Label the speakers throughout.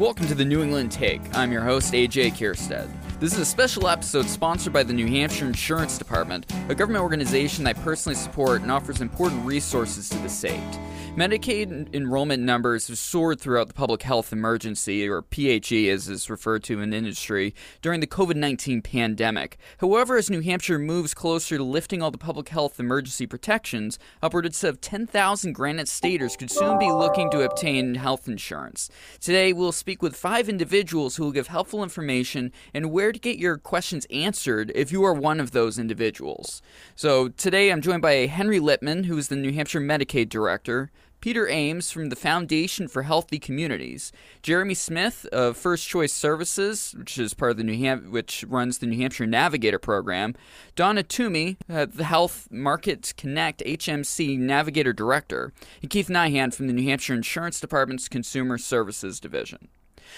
Speaker 1: Welcome to the New England Take. I'm your host, AJ Kierstead. This is a special episode sponsored by the New Hampshire Insurance Department, a government organization I personally support and offers important resources to the state. Medicaid enrollment numbers have soared throughout the public health emergency, or PHE as is referred to in industry, during the COVID 19 pandemic. However, as New Hampshire moves closer to lifting all the public health emergency protections, upwards of 10,000 Granite Staters could soon be looking to obtain health insurance. Today, we'll speak with five individuals who will give helpful information and where to get your questions answered if you are one of those individuals. So, today I'm joined by Henry Lipman, who is the New Hampshire Medicaid Director. Peter Ames from the Foundation for Healthy Communities, Jeremy Smith of First Choice Services, which is part of the New Ham- which runs the New Hampshire Navigator program, Donna Toomey, uh, the Health Market Connect HMC Navigator Director, and Keith Nyhan from the New Hampshire Insurance Department's Consumer Services Division.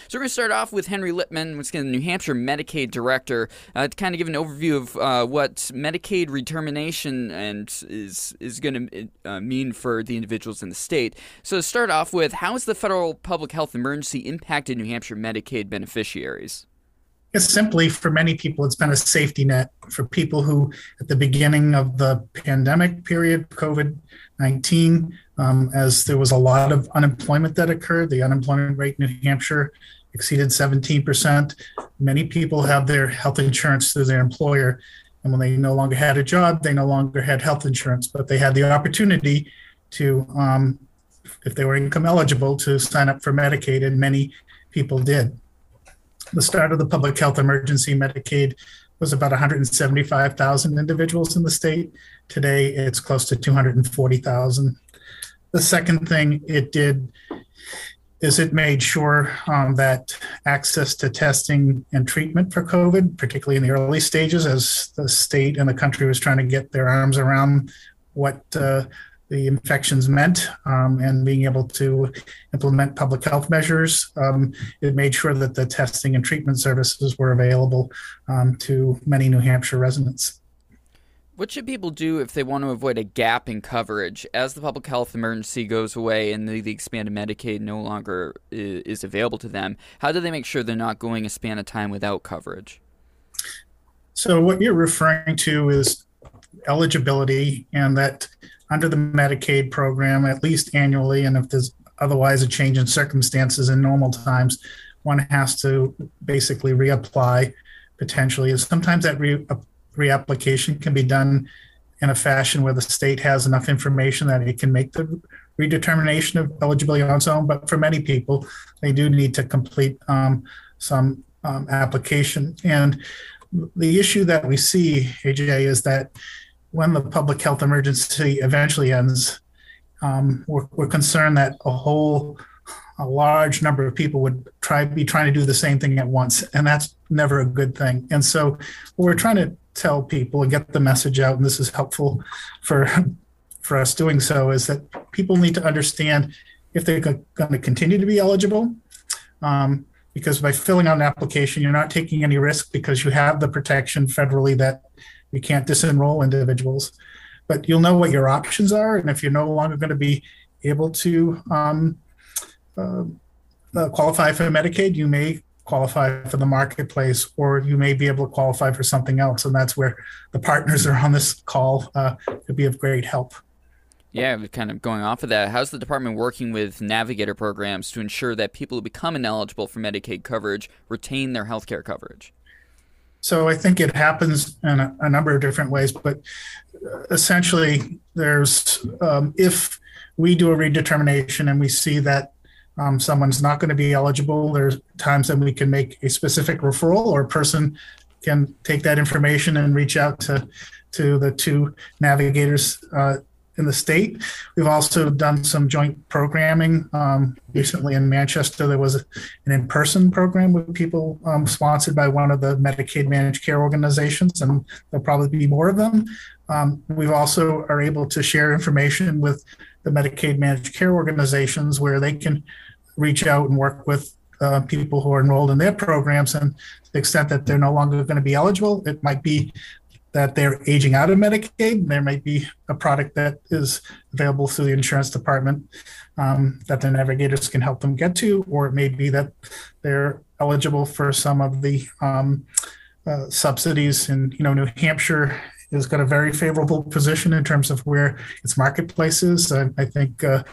Speaker 1: So we're going to start off with Henry Lipman, who's the New Hampshire Medicaid Director, uh, to kind of give an overview of uh, what Medicaid redetermination and is is going to uh, mean for the individuals in the state. So to start off with, how has the federal public health emergency impacted New Hampshire Medicaid beneficiaries?
Speaker 2: It's simply for many people, it's been a safety net for people who, at the beginning of the pandemic period, COVID 19, um, as there was a lot of unemployment that occurred. The unemployment rate in New Hampshire exceeded 17%. Many people have their health insurance through their employer. And when they no longer had a job, they no longer had health insurance, but they had the opportunity to, um, if they were income eligible, to sign up for Medicaid, and many people did. The start of the public health emergency, Medicaid was about 175,000 individuals in the state. Today, it's close to 240,000. The second thing it did is it made sure um, that access to testing and treatment for COVID, particularly in the early stages, as the state and the country was trying to get their arms around what uh, the infections meant um, and being able to implement public health measures, um, it made sure that the testing and treatment services were available um, to many New Hampshire residents.
Speaker 1: What should people do if they want to avoid a gap in coverage as the public health emergency goes away and the, the expanded Medicaid no longer is, is available to them? How do they make sure they're not going a span of time without coverage?
Speaker 2: So, what you're referring to is eligibility, and that under the Medicaid program, at least annually, and if there's otherwise a change in circumstances in normal times, one has to basically reapply potentially. And sometimes that re- reapplication can be done in a fashion where the state has enough information that it can make the redetermination of eligibility on its own. But for many people, they do need to complete um, some um, application. And the issue that we see, AJ, is that when the public health emergency eventually ends, um, we're, we're concerned that a whole a large number of people would try be trying to do the same thing at once and that's never a good thing and so we're trying to tell people and get the message out, and this is helpful for for us doing so, is that people need to understand if they're going to continue to be eligible. Um, because by filling out an application, you're not taking any risk because you have the protection federally that you can't disenroll individuals. But you'll know what your options are, and if you're no longer going to be able to um, uh, uh, qualify for Medicaid, you may qualify for the marketplace, or you may be able to qualify for something else. And that's where the partners are on this call uh, could be of great help.
Speaker 1: Yeah, kind of going off of that, how's the department working with navigator programs to ensure that people who become ineligible for Medicaid coverage retain their health care coverage?
Speaker 2: So I think it happens in a, a number of different ways, but essentially, there's um, if we do a redetermination and we see that um, someone's not going to be eligible, there's times that we can make a specific referral or a person can take that information and reach out to to the two navigators uh, in the state. We've also done some joint programming. Um, recently in Manchester, there was an in person program with people um, sponsored by one of the Medicaid managed care organizations, and there'll probably be more of them. Um, we also are able to share information with the Medicaid managed care organizations where they can reach out and work with uh, people who are enrolled in their programs. And to the extent that they're no longer going to be eligible, it might be that they're aging out of Medicaid. There might be a product that is available through the insurance department um, that the navigators can help them get to, or it may be that they're eligible for some of the um, uh, subsidies. And you know, New Hampshire has got a very favorable position in terms of where its marketplace is. I, I think. Uh,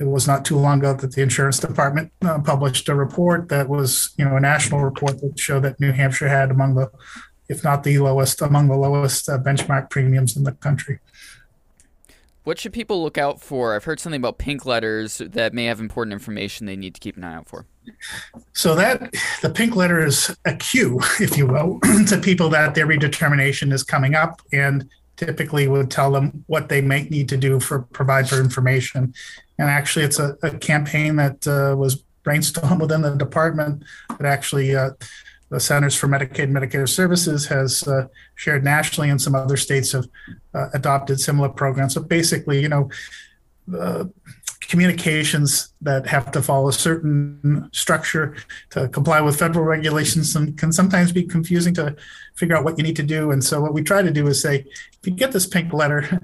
Speaker 2: it was not too long ago that the insurance department uh, published a report that was, you know, a national report that showed that New Hampshire had among the if not the lowest, among the lowest uh, benchmark premiums in the country.
Speaker 1: What should people look out for? I've heard something about pink letters that may have important information they need to keep an eye out for.
Speaker 2: So that the pink letter is a cue, if you will, to people that their redetermination is coming up and typically would tell them what they might need to do for provide for information. And actually, it's a, a campaign that uh, was brainstormed within the department that actually uh, the Centers for Medicaid and Medicare Services has uh, shared nationally, and some other states have uh, adopted similar programs. So basically, you know, uh, communications that have to follow a certain structure to comply with federal regulations and can sometimes be confusing to figure out what you need to do. And so, what we try to do is say, if you get this pink letter,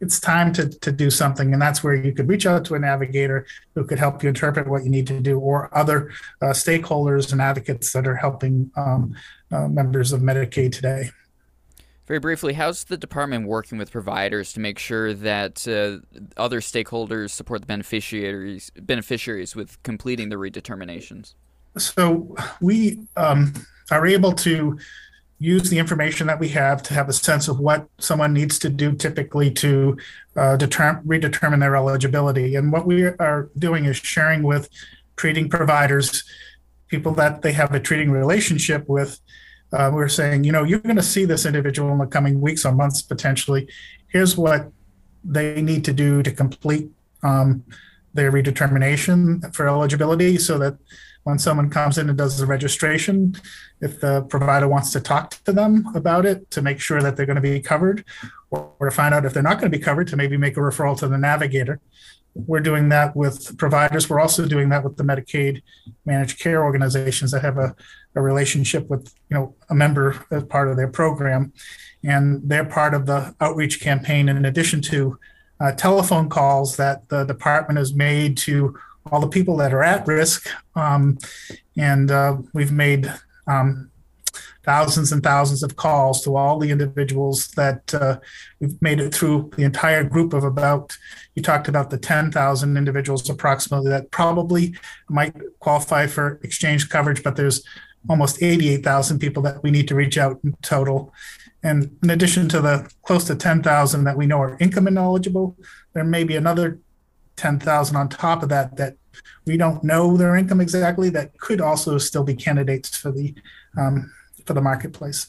Speaker 2: it's time to, to do something. And that's where you could reach out to a navigator who could help you interpret what you need to do, or other uh, stakeholders and advocates that are helping um, uh, members of Medicaid today.
Speaker 1: Very briefly, how's the department working with providers to make sure that uh, other stakeholders support the beneficiaries beneficiaries with completing the redeterminations?
Speaker 2: So we um, are able to use the information that we have to have a sense of what someone needs to do typically to uh, determine, redetermine their eligibility. And what we are doing is sharing with treating providers, people that they have a treating relationship with. Uh, we're saying, you know, you're going to see this individual in the coming weeks or months potentially. Here's what they need to do to complete um, their redetermination for eligibility so that when someone comes in and does the registration, if the provider wants to talk to them about it to make sure that they're going to be covered, or, or to find out if they're not going to be covered, to maybe make a referral to the navigator. We're doing that with providers. We're also doing that with the Medicaid managed care organizations that have a, a relationship with, you know, a member as part of their program. And they're part of the outreach campaign in addition to uh, telephone calls that the department has made to all the people that are at risk. Um, and uh, we've made um, thousands and thousands of calls to all the individuals that uh, we've made it through the entire group of about, you talked about the 10,000 individuals approximately that probably might qualify for exchange coverage, but there's almost 88,000 people that we need to reach out in total. And in addition to the close to 10,000 that we know are income ineligible, there may be another 10,000 on top of that that we don't know their income exactly that could also still be candidates for the um, for the marketplace.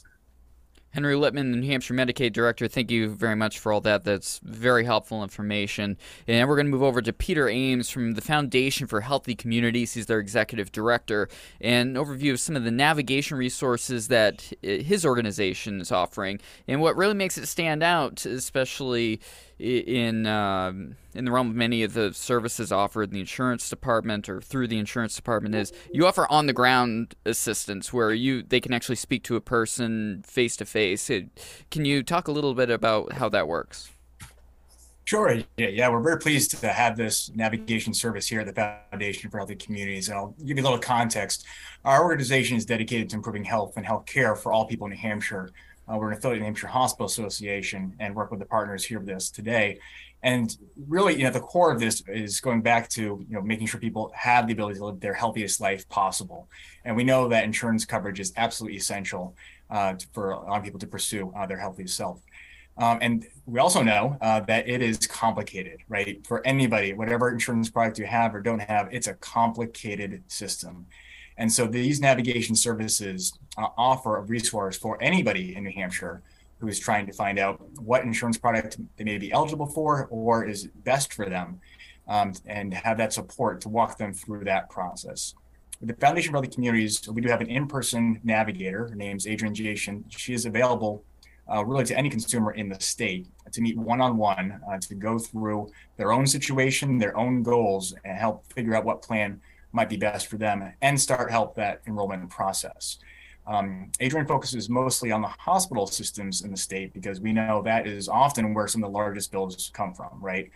Speaker 1: Henry Lipman, New Hampshire Medicaid Director, thank you very much for all that. That's very helpful information. And we're going to move over to Peter Ames from the Foundation for Healthy Communities. He's their Executive Director. And an overview of some of the navigation resources that his organization is offering. And what really makes it stand out, especially in um, in the realm of many of the services offered in the insurance department or through the insurance department is you offer on the ground assistance where you they can actually speak to a person face to face. Can you talk a little bit about how that works?
Speaker 3: Sure. Yeah, yeah, we're very pleased to have this navigation service here at the Foundation for Healthy Communities. And I'll give you a little context. Our organization is dedicated to improving health and health care for all people in New Hampshire. Uh, we're an affiliate of the Hampshire Hospital Association and work with the partners here with this today. And really, you know, the core of this is going back to, you know, making sure people have the ability to live their healthiest life possible. And we know that insurance coverage is absolutely essential uh, for a lot of people to pursue uh, their healthiest self. Um, and we also know uh, that it is complicated, right? For anybody, whatever insurance product you have or don't have, it's a complicated system. And so these navigation services uh, offer a resource for anybody in New Hampshire who is trying to find out what insurance product they may be eligible for or is best for them um, and have that support to walk them through that process. With the Foundation for Healthy Communities, we do have an in-person navigator. Her name's Adrienne Jation. She is available uh, really to any consumer in the state to meet one-on-one uh, to go through their own situation, their own goals, and help figure out what plan might be best for them and start help that enrollment process. Um, Adrian focuses mostly on the hospital systems in the state because we know that is often where some of the largest bills come from, right?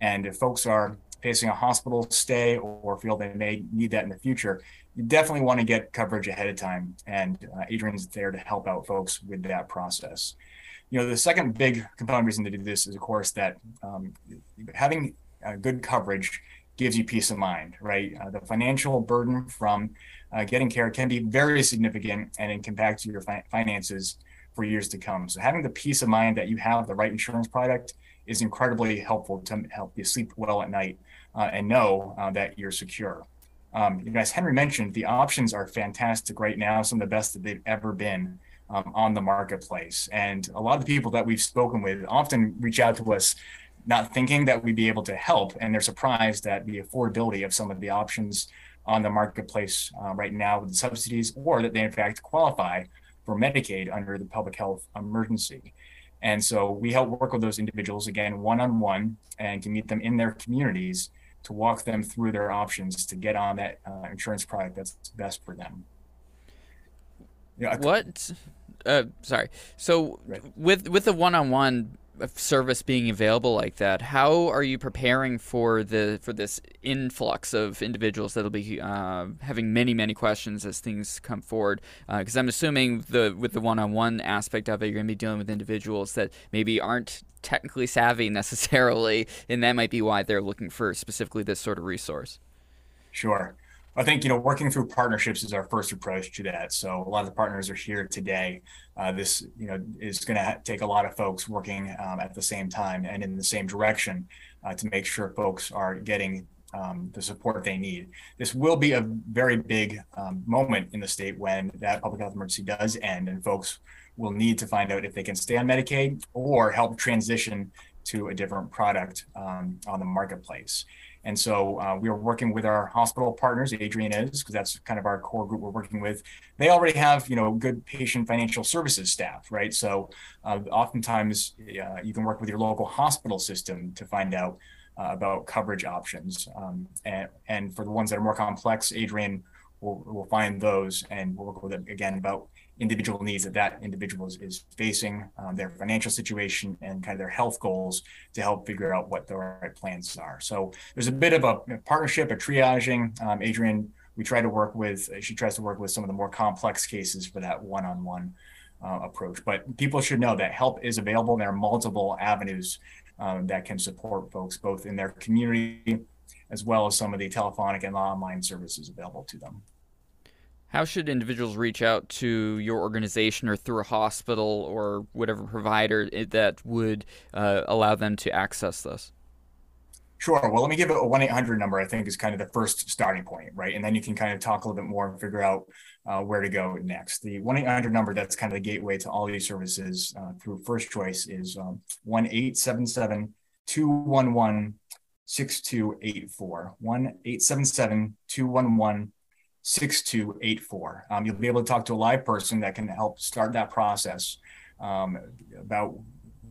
Speaker 3: And if folks are facing a hospital stay or feel they may need that in the future, you definitely want to get coverage ahead of time. And uh, Adrian's there to help out folks with that process. You know, the second big component reason to do this is, of course, that um, having uh, good coverage gives you peace of mind, right? Uh, the financial burden from uh, getting care can be very significant and it can impact your fi- finances for years to come. So having the peace of mind that you have the right insurance product is incredibly helpful to help you sleep well at night uh, and know uh, that you're secure. Um, you know, as Henry mentioned, the options are fantastic right now, some of the best that they've ever been um, on the marketplace. And a lot of the people that we've spoken with often reach out to us not thinking that we'd be able to help, and they're surprised at the affordability of some of the options on the marketplace uh, right now with the subsidies, or that they in fact qualify for Medicaid under the public health emergency. And so we help work with those individuals again one on one and to meet them in their communities to walk them through their options to get on that uh, insurance product that's best for them.
Speaker 1: Yeah, what? Uh, sorry. So right. with with the one on one service being available like that, how are you preparing for the for this influx of individuals that'll be uh, having many many questions as things come forward? Because uh, I'm assuming the with the one-on-one aspect of it, you're going to be dealing with individuals that maybe aren't technically savvy necessarily, and that might be why they're looking for specifically this sort of resource.
Speaker 3: Sure. I think you know working through partnerships is our first approach to that. So a lot of the partners are here today. Uh, this you know is going to take a lot of folks working um, at the same time and in the same direction uh, to make sure folks are getting um, the support they need. This will be a very big um, moment in the state when that public health emergency does end, and folks will need to find out if they can stay on Medicaid or help transition to a different product um, on the marketplace. And so uh, we are working with our hospital partners, Adrian is, because that's kind of our core group we're working with. They already have, you know, good patient financial services staff, right? So uh, oftentimes uh, you can work with your local hospital system to find out uh, about coverage options. Um, and, and for the ones that are more complex, Adrian will, will find those and we'll work with them again about individual needs that that individual is, is facing, um, their financial situation, and kind of their health goals to help figure out what the right plans are. So there's a bit of a, partnership, a triaging. Um, Adrian, we try to work with, she tries to work with some of the more complex cases for that one on one approach. But people should know that help is available. There are multiple avenues um, that can support folks both in their community as well as some of the telephonic and online services available to them.
Speaker 1: How should individuals reach out to your organization or through a hospital or whatever provider that would uh, allow them to access this?
Speaker 3: Sure. Well, let me give it a 1 800 number, I think, is kind of the first starting point, right? And then you can kind of talk a little bit more and figure out uh, where to go next. The 1 800 number that's kind of the gateway to all these services uh, through First Choice is um, 1 877 211 6284. 1 877 211 6284. Um, you'll be able to talk to a live person that can help start that process um, about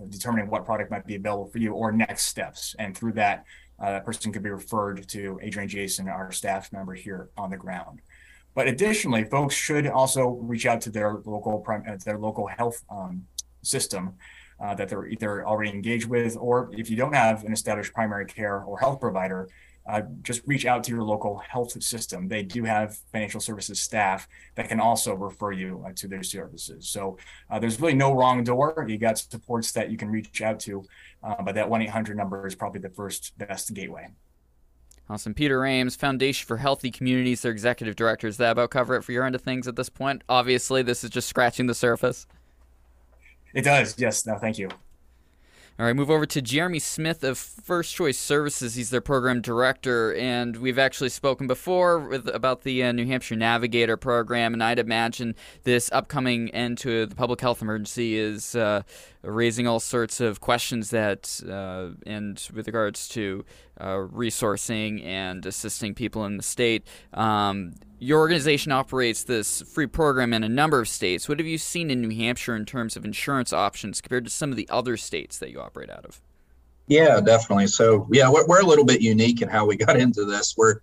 Speaker 3: determining what product might be available for you or next steps. And through that, uh, that person could be referred to Adrian Jason, our staff member here on the ground. But additionally, folks should also reach out to their local uh, their local health um, system uh, that they're either already engaged with, or if you don't have an established primary care or health provider, uh, just reach out to your local health system. They do have financial services staff that can also refer you uh, to their services. So uh, there's really no wrong door. You got supports that you can reach out to, uh, but that 1 800 number is probably the first best gateway.
Speaker 1: Awesome. Peter Ames, Foundation for Healthy Communities, their executive director. Does that about cover it for your end of things at this point? Obviously, this is just scratching the surface.
Speaker 3: It does. Yes. No, thank you.
Speaker 1: All right, move over to Jeremy Smith of First Choice Services. He's their program director, and we've actually spoken before with, about the uh, New Hampshire Navigator program. And I'd imagine this upcoming end to the public health emergency is uh, raising all sorts of questions that, uh, and with regards to uh, resourcing and assisting people in the state. Um, your organization operates this free program in a number of states. What have you seen in New Hampshire in terms of insurance options compared to some of the other states that you operate out of?
Speaker 4: Yeah, definitely. So, yeah, we're, we're a little bit unique in how we got into this. We're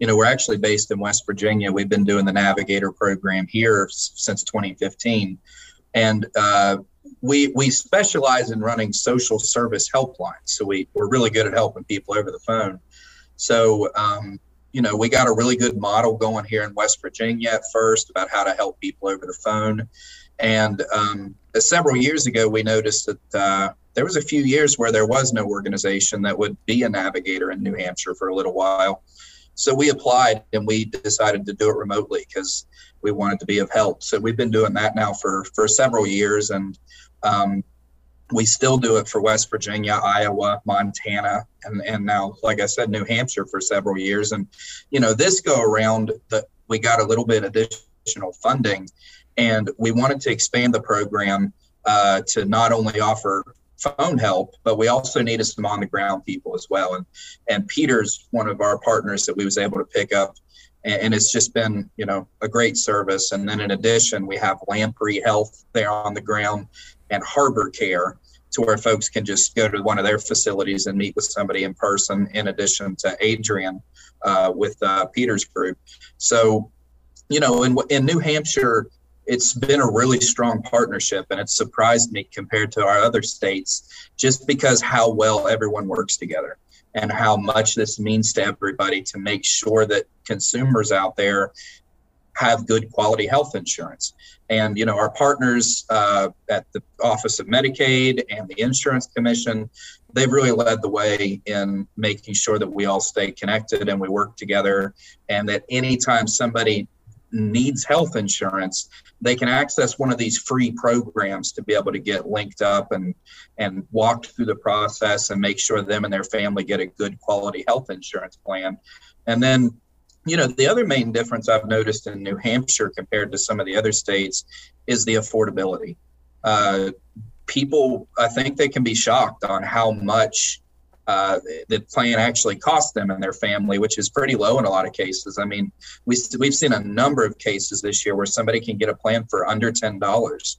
Speaker 4: you know, we're actually based in West Virginia. We've been doing the Navigator program here since 2015, and uh, we we specialize in running social service helplines. So we we're really good at helping people over the phone. So um, you know, we got a really good model going here in West Virginia at first about how to help people over the phone. And um, several years ago, we noticed that uh, there was a few years where there was no organization that would be a navigator in New Hampshire for a little while. So we applied and we decided to do it remotely because we wanted to be of help. So we've been doing that now for for several years, and um, we still do it for West Virginia, Iowa, Montana, and and now, like I said, New Hampshire for several years. And you know, this go around, that we got a little bit additional funding, and we wanted to expand the program uh, to not only offer phone help, but we also needed some on the ground people as well. And and Peter's one of our partners that we was able to pick up, and, and it's just been you know a great service. And then in addition, we have Lamprey Health there on the ground and Harbor Care to where folks can just go to one of their facilities and meet with somebody in person. In addition to Adrian uh, with uh, Peter's group, so you know in in New Hampshire it's been a really strong partnership and it's surprised me compared to our other states just because how well everyone works together and how much this means to everybody to make sure that consumers out there have good quality health insurance. And you know our partners uh, at the office of medicaid and the insurance commission they've really led the way in making sure that we all stay connected and we work together and that anytime somebody needs health insurance, they can access one of these free programs to be able to get linked up and and walked through the process and make sure them and their family get a good quality health insurance plan. And then, you know, the other main difference I've noticed in New Hampshire compared to some of the other states is the affordability. Uh, people, I think they can be shocked on how much uh, the plan actually cost them and their family, which is pretty low in a lot of cases. I mean, we, we've seen a number of cases this year where somebody can get a plan for under $10.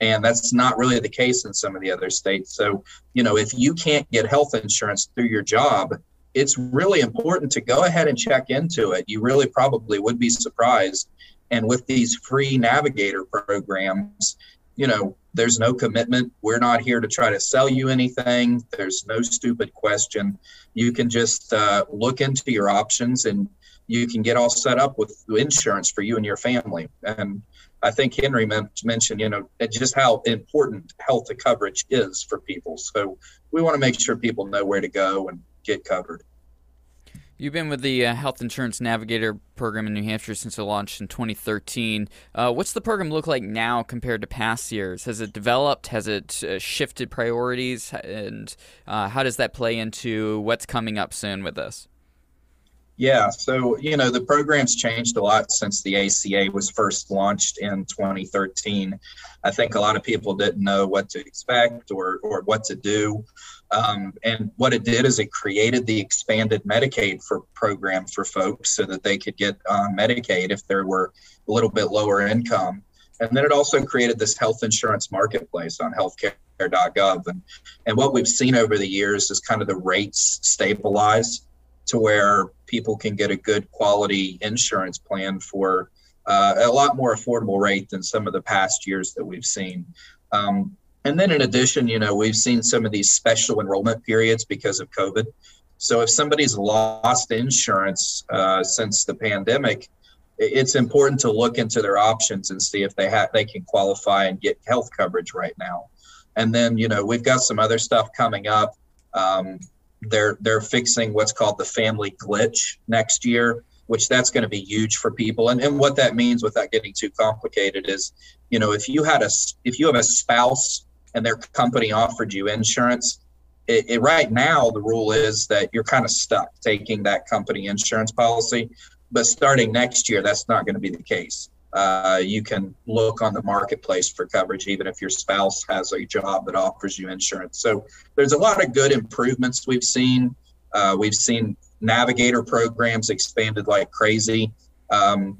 Speaker 4: And that's not really the case in some of the other states. So, you know, if you can't get health insurance through your job, it's really important to go ahead and check into it. You really probably would be surprised. And with these free navigator programs, you know, there's no commitment. We're not here to try to sell you anything. There's no stupid question. You can just uh, look into your options and you can get all set up with insurance for you and your family. And I think Henry mentioned, you know, just how important health coverage is for people. So we want to make sure people know where to go and get covered.
Speaker 1: You've been with the uh, Health Insurance Navigator program in New Hampshire since it launched in 2013. Uh, what's the program look like now compared to past years? Has it developed? Has it uh, shifted priorities? And uh, how does that play into what's coming up soon with this?
Speaker 4: Yeah, so you know the program's changed a lot since the ACA was first launched in 2013. I think a lot of people didn't know what to expect or or what to do. Um, and what it did is it created the expanded Medicaid for program for folks so that they could get on Medicaid if they were a little bit lower income. And then it also created this health insurance marketplace on healthcare.gov. And, and what we've seen over the years is kind of the rates stabilize to where people can get a good quality insurance plan for uh, a lot more affordable rate than some of the past years that we've seen. Um, and then in addition, you know, we've seen some of these special enrollment periods because of COVID. So if somebody's lost insurance uh, since the pandemic, it's important to look into their options and see if they have they can qualify and get health coverage right now. And then you know we've got some other stuff coming up. Um, they're they're fixing what's called the family glitch next year, which that's going to be huge for people. And and what that means, without getting too complicated, is you know if you had a if you have a spouse and their company offered you insurance, it, it, right now the rule is that you're kind of stuck taking that company insurance policy. But starting next year, that's not going to be the case. Uh, you can look on the marketplace for coverage, even if your spouse has a job that offers you insurance. So there's a lot of good improvements we've seen. Uh, we've seen navigator programs expanded like crazy. Um,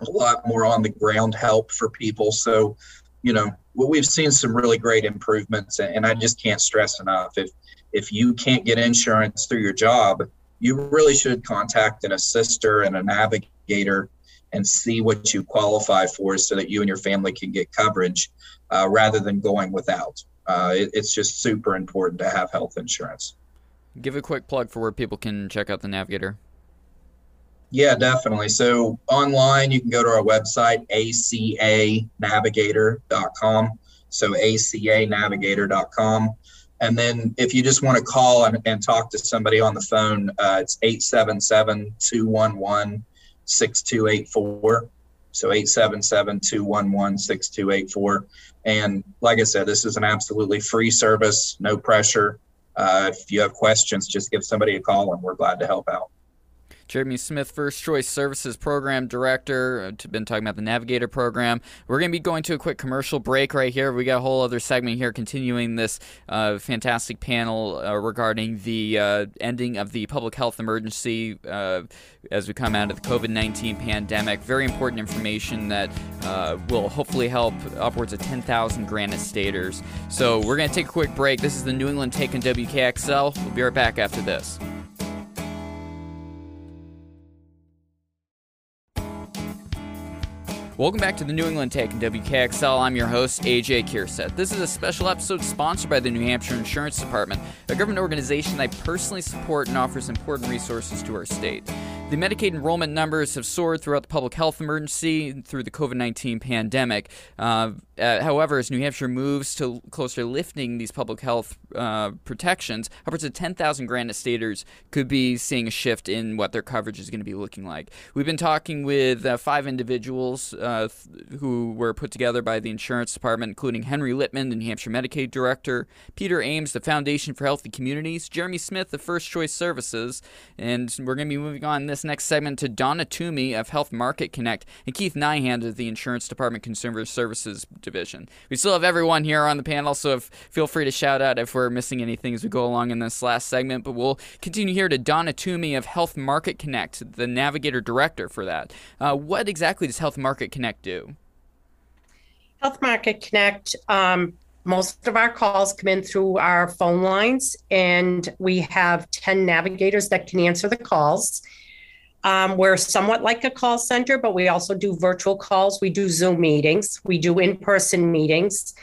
Speaker 4: a lot more on the ground help for people. So, you know, well, we've seen some really great improvements, and I just can't stress enough if if you can't get insurance through your job, you really should contact an assister and a navigator and see what you qualify for so that you and your family can get coverage uh, rather than going without. Uh, it, it's just super important to have health insurance.
Speaker 1: Give a quick plug for where people can check out the Navigator.
Speaker 4: Yeah, definitely. So online, you can go to our website, acanavigator.com. So acanavigator.com. And then if you just want to call and, and talk to somebody on the phone, uh, it's 877 211 6284. So 877 211 6284. And like I said, this is an absolutely free service, no pressure. Uh, if you have questions, just give somebody a call and we're glad to help out.
Speaker 1: Jeremy Smith, First Choice Services Program Director. Uh, been talking about the Navigator program. We're going to be going to a quick commercial break right here. We got a whole other segment here continuing this uh, fantastic panel uh, regarding the uh, ending of the public health emergency uh, as we come out of the COVID 19 pandemic. Very important information that uh, will hopefully help upwards of 10,000 Granite Staters. So we're going to take a quick break. This is the New England Take on WKXL. We'll be right back after this. Welcome back to the New England Take and WKXL. I'm your host, AJ Kierstead. This is a special episode sponsored by the New Hampshire Insurance Department, a government organization I personally support and offers important resources to our state. The Medicaid enrollment numbers have soared throughout the public health emergency through the COVID 19 pandemic. Uh, uh, however, as New Hampshire moves to closer lifting these public health uh, protections, upwards of 10,000 Granite Staters could be seeing a shift in what their coverage is going to be looking like. We've been talking with uh, five individuals uh, th- who were put together by the insurance department, including Henry Lipman, the New Hampshire Medicaid director, Peter Ames, the Foundation for Healthy Communities, Jeremy Smith, the First Choice Services, and we're going to be moving on this this next segment to Donna Toomey of Health Market Connect and Keith Nyhan of the Insurance Department Consumer Services Division. We still have everyone here on the panel, so if, feel free to shout out if we're missing anything as we go along in this last segment. But we'll continue here to Donna Toomey of Health Market Connect, the Navigator Director for that. Uh, what exactly does Health Market Connect do?
Speaker 5: Health Market Connect um, most of our calls come in through our phone lines, and we have 10 navigators that can answer the calls. Um, we're somewhat like a call center, but we also do virtual calls. We do Zoom meetings. We do in person meetings.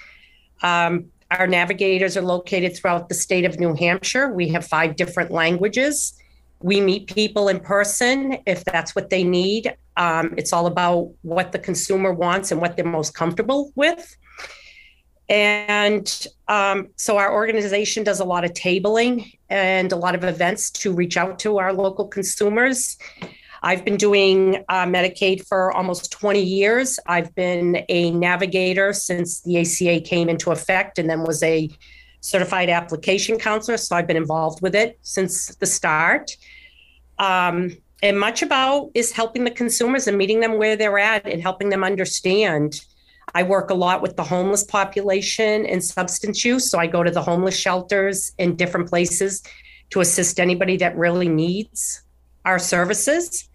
Speaker 5: Um, our navigators are located throughout the state of New Hampshire. We have five different languages. We meet people in person if that's what they need. Um, it's all about what the consumer wants and what they're most comfortable with. And um, so our organization does a lot of tabling and a lot of events to reach out to our local consumers. I've been doing uh, Medicaid for almost 20 years. I've been a navigator since the ACA came into effect and then was a certified application counselor. So I've been involved with it since the start. Um, and much about is helping the consumers and meeting them where they're at and helping them understand I work a lot with the homeless population and substance use. So I go to the homeless shelters in different places to assist anybody that really needs our services.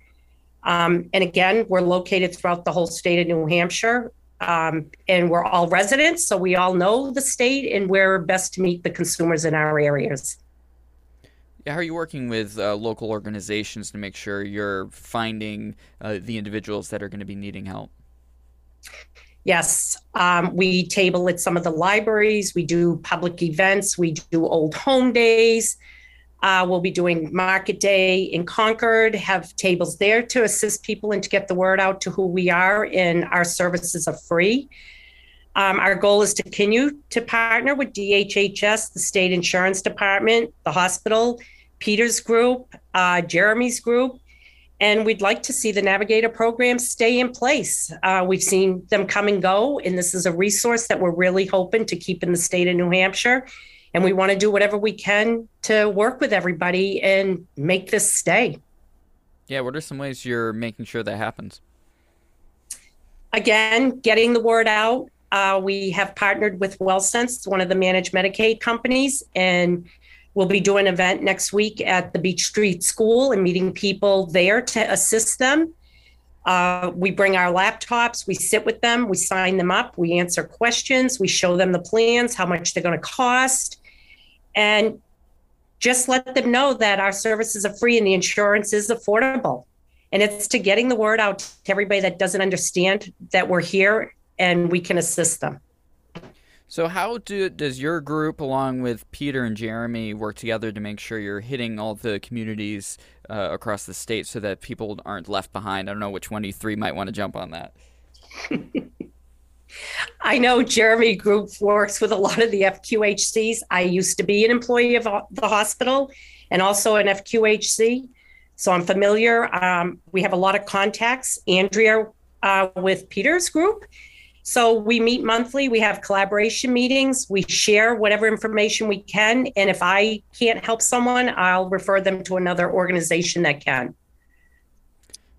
Speaker 5: Um, and again, we're located throughout the whole state of New Hampshire. Um, and we're all residents, so we all know the state and we're best to meet the consumers in our areas.
Speaker 1: Yeah, how are you working with uh, local organizations to make sure you're finding uh, the individuals that are going to be needing help?
Speaker 5: Yes, um, we table at some of the libraries. We do public events. We do old home days. Uh, we'll be doing Market Day in Concord, have tables there to assist people and to get the word out to who we are, and our services are free. Um, our goal is to continue to partner with DHHS, the state insurance department, the hospital, Peter's group, uh, Jeremy's group, and we'd like to see the Navigator program stay in place. Uh, we've seen them come and go, and this is a resource that we're really hoping to keep in the state of New Hampshire. And we want to do whatever we can to work with everybody and make this stay.
Speaker 1: Yeah, what are some ways you're making sure that happens?
Speaker 5: Again, getting the word out. Uh, we have partnered with WellSense, one of the managed Medicaid companies, and We'll be doing an event next week at the Beach Street School and meeting people there to assist them. Uh, we bring our laptops, we sit with them, we sign them up, we answer questions, we show them the plans, how much they're going to cost. And just let them know that our services are free and the insurance is affordable. And it's to getting the word out to everybody that doesn't understand that we're here and we can assist them.
Speaker 1: So, how do, does your group, along with Peter and Jeremy, work together to make sure you're hitting all the communities uh, across the state so that people aren't left behind? I don't know which one of you three might want to jump on that.
Speaker 5: I know Jeremy Group works with a lot of the FQHCs. I used to be an employee of the hospital and also an FQHC. So I'm familiar. Um, we have a lot of contacts. Andrea uh, with Peter's group. So we meet monthly. We have collaboration meetings. We share whatever information we can. And if I can't help someone, I'll refer them to another organization that can.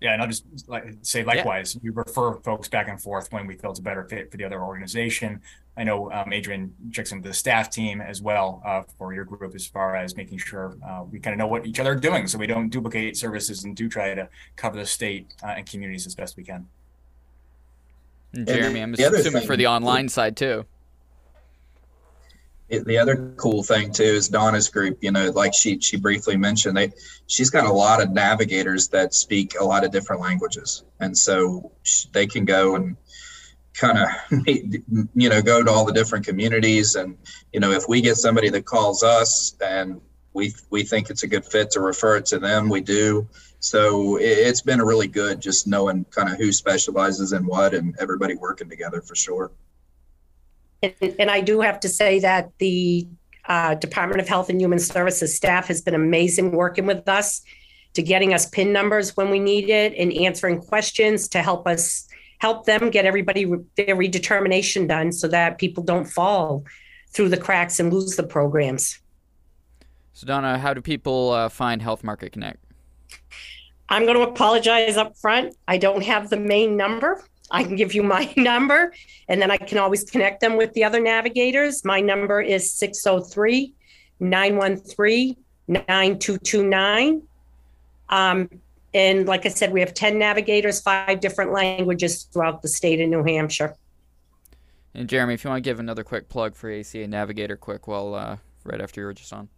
Speaker 3: Yeah, and I'll just like say likewise. Yeah. We refer folks back and forth when we feel it's a better fit for the other organization. I know um, Adrian checks into the staff team as well uh, for your group as far as making sure uh, we kind of know what each other are doing, so we don't duplicate services and do try to cover the state uh, and communities as best we can.
Speaker 1: Jeremy, I'm assuming for the online side too
Speaker 4: the other cool thing too is Donna's group. You know, like she she briefly mentioned, they she's got a lot of navigators that speak a lot of different languages, and so they can go and kind of you know go to all the different communities, and you know if we get somebody that calls us and we we think it's a good fit to refer it to them, we do. So it's been a really good just knowing kind of who specializes in what and everybody working together for sure.
Speaker 5: And, and I do have to say that the uh, Department of Health and Human Services staff has been amazing working with us to getting us PIN numbers when we need it and answering questions to help us help them get everybody re- their redetermination done so that people don't fall through the cracks and lose the programs.
Speaker 1: So, Donna, how do people uh, find Health Market Connect?
Speaker 5: I'm going to apologize up front. I don't have the main number. I can give you my number and then I can always connect them with the other navigators. My number is 603 913 9229. Um, and like I said, we have 10 navigators, five different languages throughout the state of New Hampshire.
Speaker 1: And Jeremy, if you want to give another quick plug for ACA Navigator, quick, while uh, right after you were just on.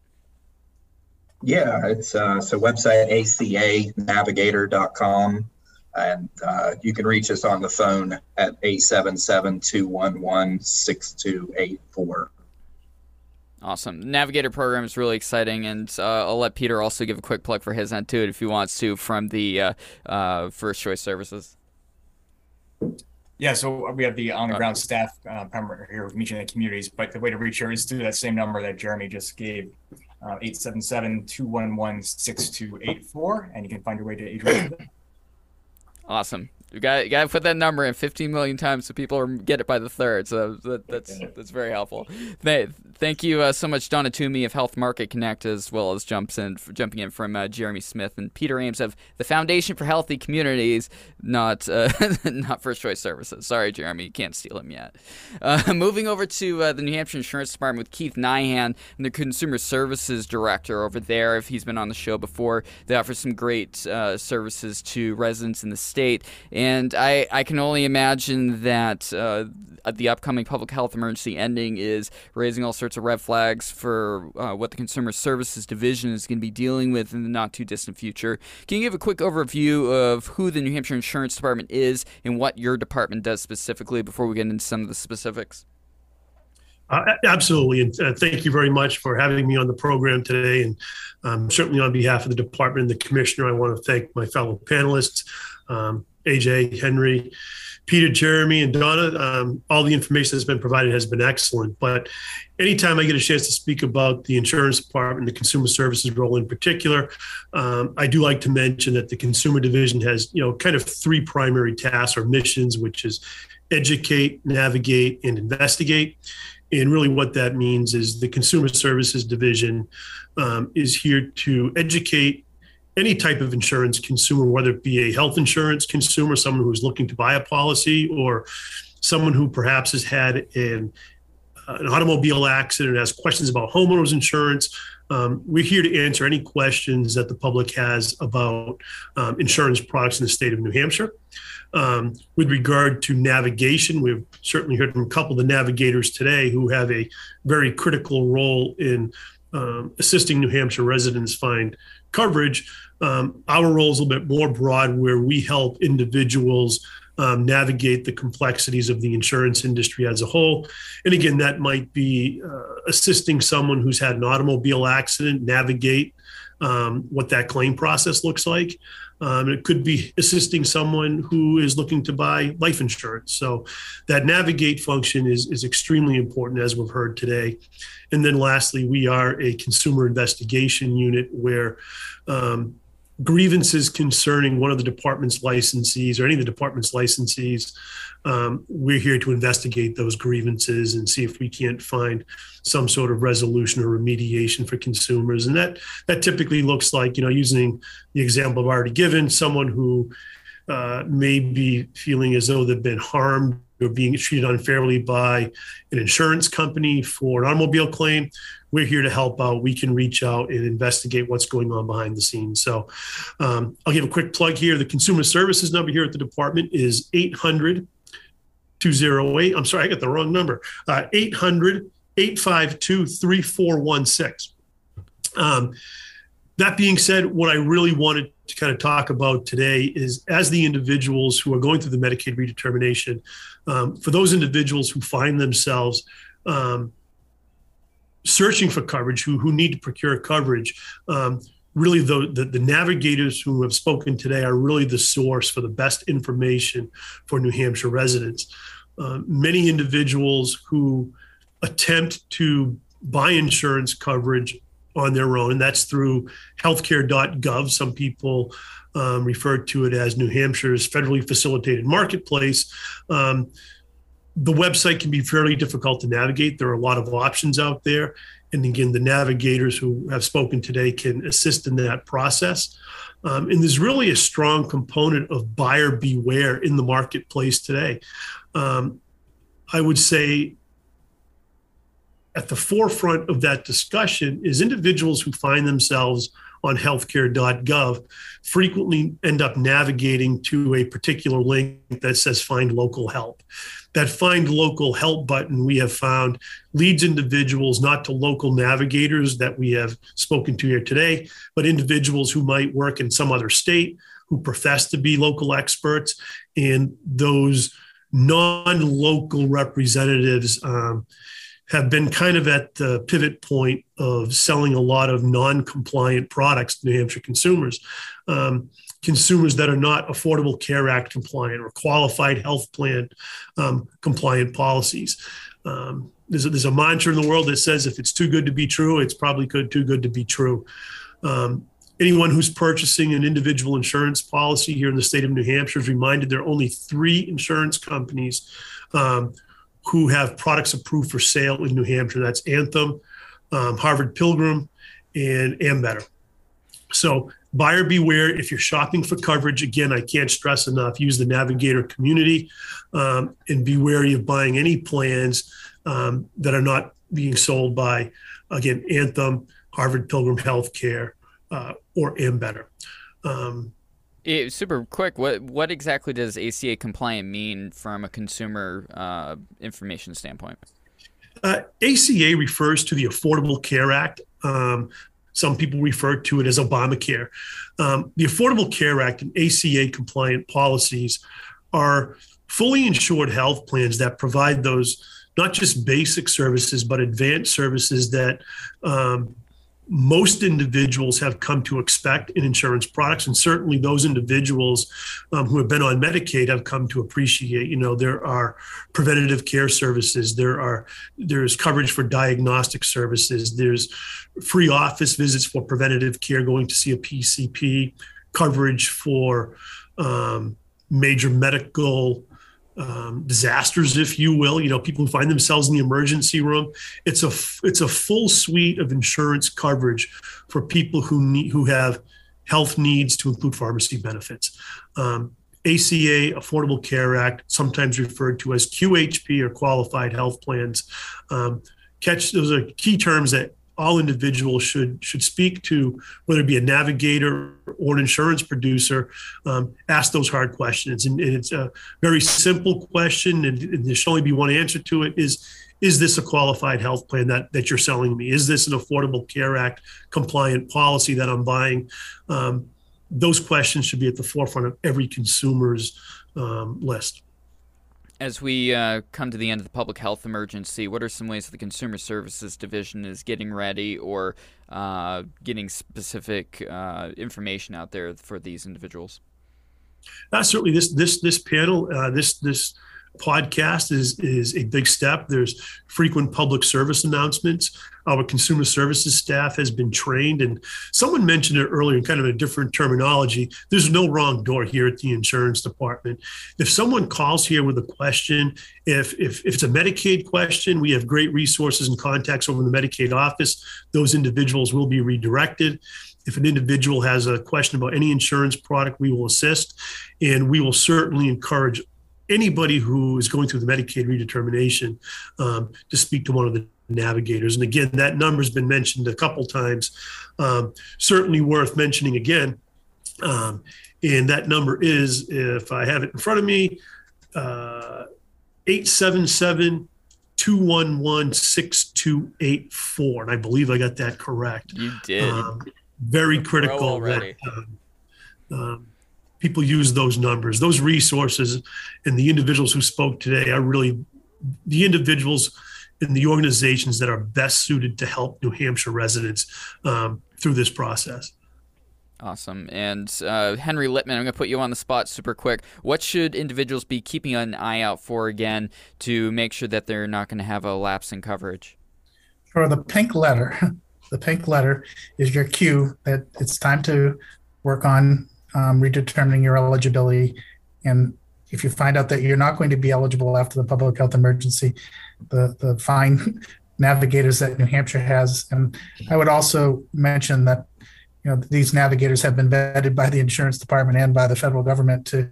Speaker 4: Yeah, it's uh, so website acanavigator.com. And uh, you can reach us on the phone at 877 211 6284.
Speaker 1: Awesome. Navigator program is really exciting, and uh, I'll let Peter also give a quick plug for his end too, if he wants to, from the uh, uh, First Choice Services.
Speaker 3: Yeah, so we have the on the ground staff uh, here with meeting the communities, but the way to reach her is through that same number that Jeremy just gave, uh, 877 211 6284, and you can find your way to Adrian.
Speaker 1: Awesome. You got you got to put that number in 15 million times so people get it by the third. So that, that's that's very helpful. Thank you uh, so much, Donna Toomey of Health Market Connect, as well as jumps in jumping in from uh, Jeremy Smith and Peter Ames of the Foundation for Healthy Communities, not uh, not First Choice Services. Sorry, Jeremy, you can't steal him yet. Uh, moving over to uh, the New Hampshire Insurance Department with Keith Nyhan, the Consumer Services Director over there. If he's been on the show before, they offer some great uh, services to residents in the state. And and I, I can only imagine that uh, the upcoming public health emergency ending is raising all sorts of red flags for uh, what the Consumer Services Division is going to be dealing with in the not too distant future. Can you give a quick overview of who the New Hampshire Insurance Department is and what your department does specifically before we get into some of the specifics?
Speaker 6: Uh, absolutely. And uh, thank you very much for having me on the program today. And um, certainly on behalf of the department and the commissioner, I want to thank my fellow panelists. Um, AJ, Henry, Peter, Jeremy, and Donna. Um, all the information that's been provided has been excellent. But anytime I get a chance to speak about the insurance department, the consumer services role in particular, um, I do like to mention that the consumer division has, you know, kind of three primary tasks or missions, which is educate, navigate, and investigate. And really, what that means is the consumer services division um, is here to educate any type of insurance consumer, whether it be a health insurance consumer, someone who's looking to buy a policy, or someone who perhaps has had an, uh, an automobile accident, has questions about homeowners insurance. Um, we're here to answer any questions that the public has about um, insurance products in the state of New Hampshire. Um, with regard to navigation, we've certainly heard from a couple of the navigators today who have a very critical role in um, assisting New Hampshire residents find coverage. Um, our role is a little bit more broad, where we help individuals um, navigate the complexities of the insurance industry as a whole. And again, that might be uh, assisting someone who's had an automobile accident navigate um, what that claim process looks like. Um, it could be assisting someone who is looking to buy life insurance. So that navigate function is, is extremely important, as we've heard today. And then lastly, we are a consumer investigation unit where um, grievances concerning one of the department's licensees or any of the department's licensees, um, we're here to investigate those grievances and see if we can't find some sort of resolution or remediation for consumers. And that that typically looks like, you know, using the example I've already given, someone who uh, may be feeling as though they've been harmed or being treated unfairly by an insurance company for an automobile claim we're here to help out. We can reach out and investigate what's going on behind the scenes. So um, I'll give a quick plug here. The consumer services number here at the department is 800 208. I'm sorry, I got the wrong number. Uh, 800 852 3416. Um, that being said, what I really wanted to kind of talk about today is as the individuals who are going through the Medicaid redetermination, um, for those individuals who find themselves um, searching for coverage, who who need to procure coverage. Um, really, the, the, the navigators who have spoken today are really the source for the best information for New Hampshire residents. Uh, many individuals who attempt to buy insurance coverage on their own. That's through healthcare.gov. Some people um, refer to it as New Hampshire's federally facilitated marketplace. Um, the website can be fairly difficult to navigate. There are a lot of options out there. And again, the navigators who have spoken today can assist in that process. Um, and there's really a strong component of buyer beware in the marketplace today. Um, I would say at the forefront of that discussion is individuals who find themselves on healthcare.gov frequently end up navigating to a particular link that says find local help that find local help button we have found leads individuals not to local navigators that we have spoken to here today, but individuals who might work in some other state who profess to be local experts and those non-local representatives um, have been kind of at the pivot point of selling a lot of non-compliant products to New Hampshire consumers. Um, consumers that are not Affordable Care Act compliant or qualified health plan um, compliant policies. Um, there's, a, there's a mantra in the world that says if it's too good to be true, it's probably good, too good to be true. Um, anyone who's purchasing an individual insurance policy here in the state of New Hampshire is reminded there are only three insurance companies um, who have products approved for sale in New Hampshire. That's Anthem, um, Harvard Pilgrim, and Ambetter. So buyer beware. If you're shopping for coverage again i can't stress enough use the navigator community um, and be wary of buying any plans um, that are not being sold by again anthem harvard pilgrim healthcare uh, or ambetter. Um,
Speaker 1: it, super quick. What what exactly does aca compliant mean from a consumer uh, information standpoint?
Speaker 6: Uh, ACA refers to the Affordable Care Act. Um, some people refer to it as Obamacare. Um, the Affordable Care Act and ACA compliant policies are fully insured health plans that provide those not just basic services, but advanced services that um, most individuals have come to expect in insurance products and certainly those individuals um, who have been on medicaid have come to appreciate you know there are preventative care services there are there's coverage for diagnostic services there's free office visits for preventative care going to see a pcp coverage for um, major medical um, disasters, if you will. You know, people who find themselves in the emergency room. It's a it's a full suite of insurance coverage for people who need who have health needs to include pharmacy benefits. Um, ACA, Affordable Care Act, sometimes referred to as QHP or Qualified Health Plans. Um, catch those are key terms that all individuals should should speak to whether it be a navigator or an insurance producer um, ask those hard questions. And, and, it's a very simple question and, and there should only be one answer to it is is this a qualified health plan that that you're selling me? Is this an affordable care act compliant policy that i'm buying? Um, those questions should be at the forefront of every consumer's um, list
Speaker 1: as we uh, come to the end of the public health emergency, what are some ways the Consumer Services Division is getting ready or uh, getting specific uh, information out there for these individuals?
Speaker 6: Certainly, this this this panel, uh, this this podcast is is a big step. There's frequent public service announcements. Our consumer services staff has been trained, and someone mentioned it earlier in kind of a different terminology. There's no wrong door here at the insurance department. If someone calls here with a question, if if, if it's a Medicaid question, we have great resources and contacts over in the Medicaid office. Those individuals will be redirected. If an individual has a question about any insurance product, we will assist, and we will certainly encourage anybody who is going through the Medicaid redetermination um, to speak to one of the navigators. And again, that number has been mentioned a couple times. Um, certainly worth mentioning again. Um, and that number is, if I have it in front of me, uh, 877 211 6284. And I believe I got that correct.
Speaker 1: You did. Um,
Speaker 6: very critical that people use those numbers, those resources, and the individuals who spoke today are really the individuals in the organizations that are best suited to help New Hampshire residents um, through this process.
Speaker 1: Awesome. And uh, Henry Lipman, I'm going to put you on the spot super quick. What should individuals be keeping an eye out for again to make sure that they're not going to have a lapse in coverage?
Speaker 2: For the pink letter, the pink letter is your cue that it's time to work on um, redetermining your eligibility. And if you find out that you're not going to be eligible after the public health emergency, the, the fine navigators that New Hampshire has. And I would also mention that you know these navigators have been vetted by the insurance department and by the federal government to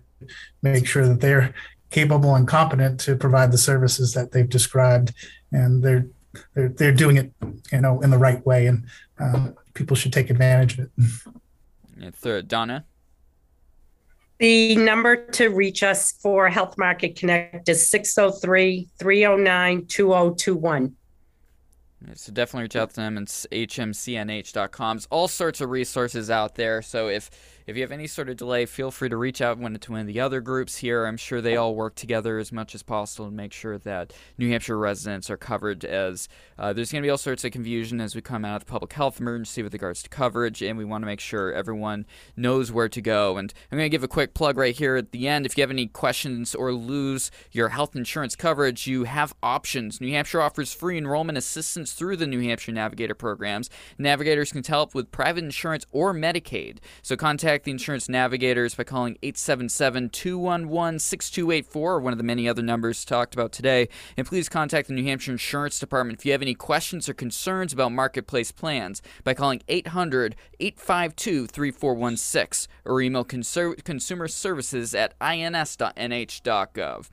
Speaker 2: make sure that they're capable and competent to provide the services that they've described and they're they're, they're doing it you know in the right way and uh, people should take advantage of it
Speaker 1: it's uh, donna
Speaker 5: the number to reach us for Health Market Connect is 603 309 2021.
Speaker 1: So definitely reach out to them. It's hmcnh.com. There's all sorts of resources out there. So if if you have any sort of delay, feel free to reach out to one of the other groups here. I'm sure they all work together as much as possible to make sure that New Hampshire residents are covered. As uh, there's going to be all sorts of confusion as we come out of the public health emergency with regards to coverage, and we want to make sure everyone knows where to go. And I'm going to give a quick plug right here at the end. If you have any questions or lose your health insurance coverage, you have options. New Hampshire offers free enrollment assistance through the New Hampshire Navigator programs. Navigators can help with private insurance or Medicaid. So contact contact the insurance navigators by calling 877 211 6284 or one of the many other numbers talked about today. And please contact the New Hampshire Insurance Department if you have any questions or concerns about marketplace plans by calling 800 852 3416 or email consumer services at ins.nh.gov.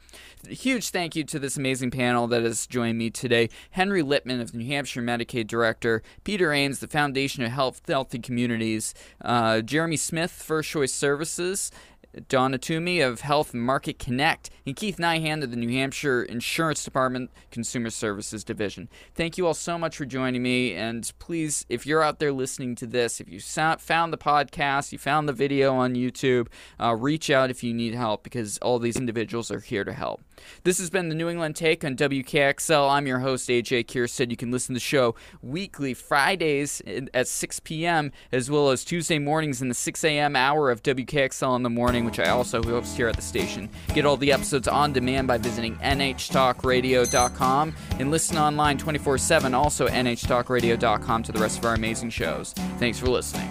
Speaker 1: Huge thank you to this amazing panel that has joined me today Henry Lipman of the New Hampshire Medicaid Director, Peter Ames, the Foundation of Health, Healthy Communities, uh, Jeremy Smith Smith, First Choice Services, Donna Toomey of Health Market Connect, and Keith Nyhan of the New Hampshire Insurance Department Consumer Services Division. Thank you all so much for joining me. And please, if you're out there listening to this, if you found the podcast, you found the video on YouTube, uh, reach out if you need help because all these individuals are here to help. This has been the New England Take on WKXL. I'm your host, AJ Kierstead. You can listen to the show weekly, Fridays at 6 p.m., as well as Tuesday mornings in the 6 a.m. hour of WKXL in the morning, which I also host here at the station. Get all the episodes on demand by visiting nhtalkradio.com and listen online 24 7, also nhtalkradio.com to the rest of our amazing shows. Thanks for listening.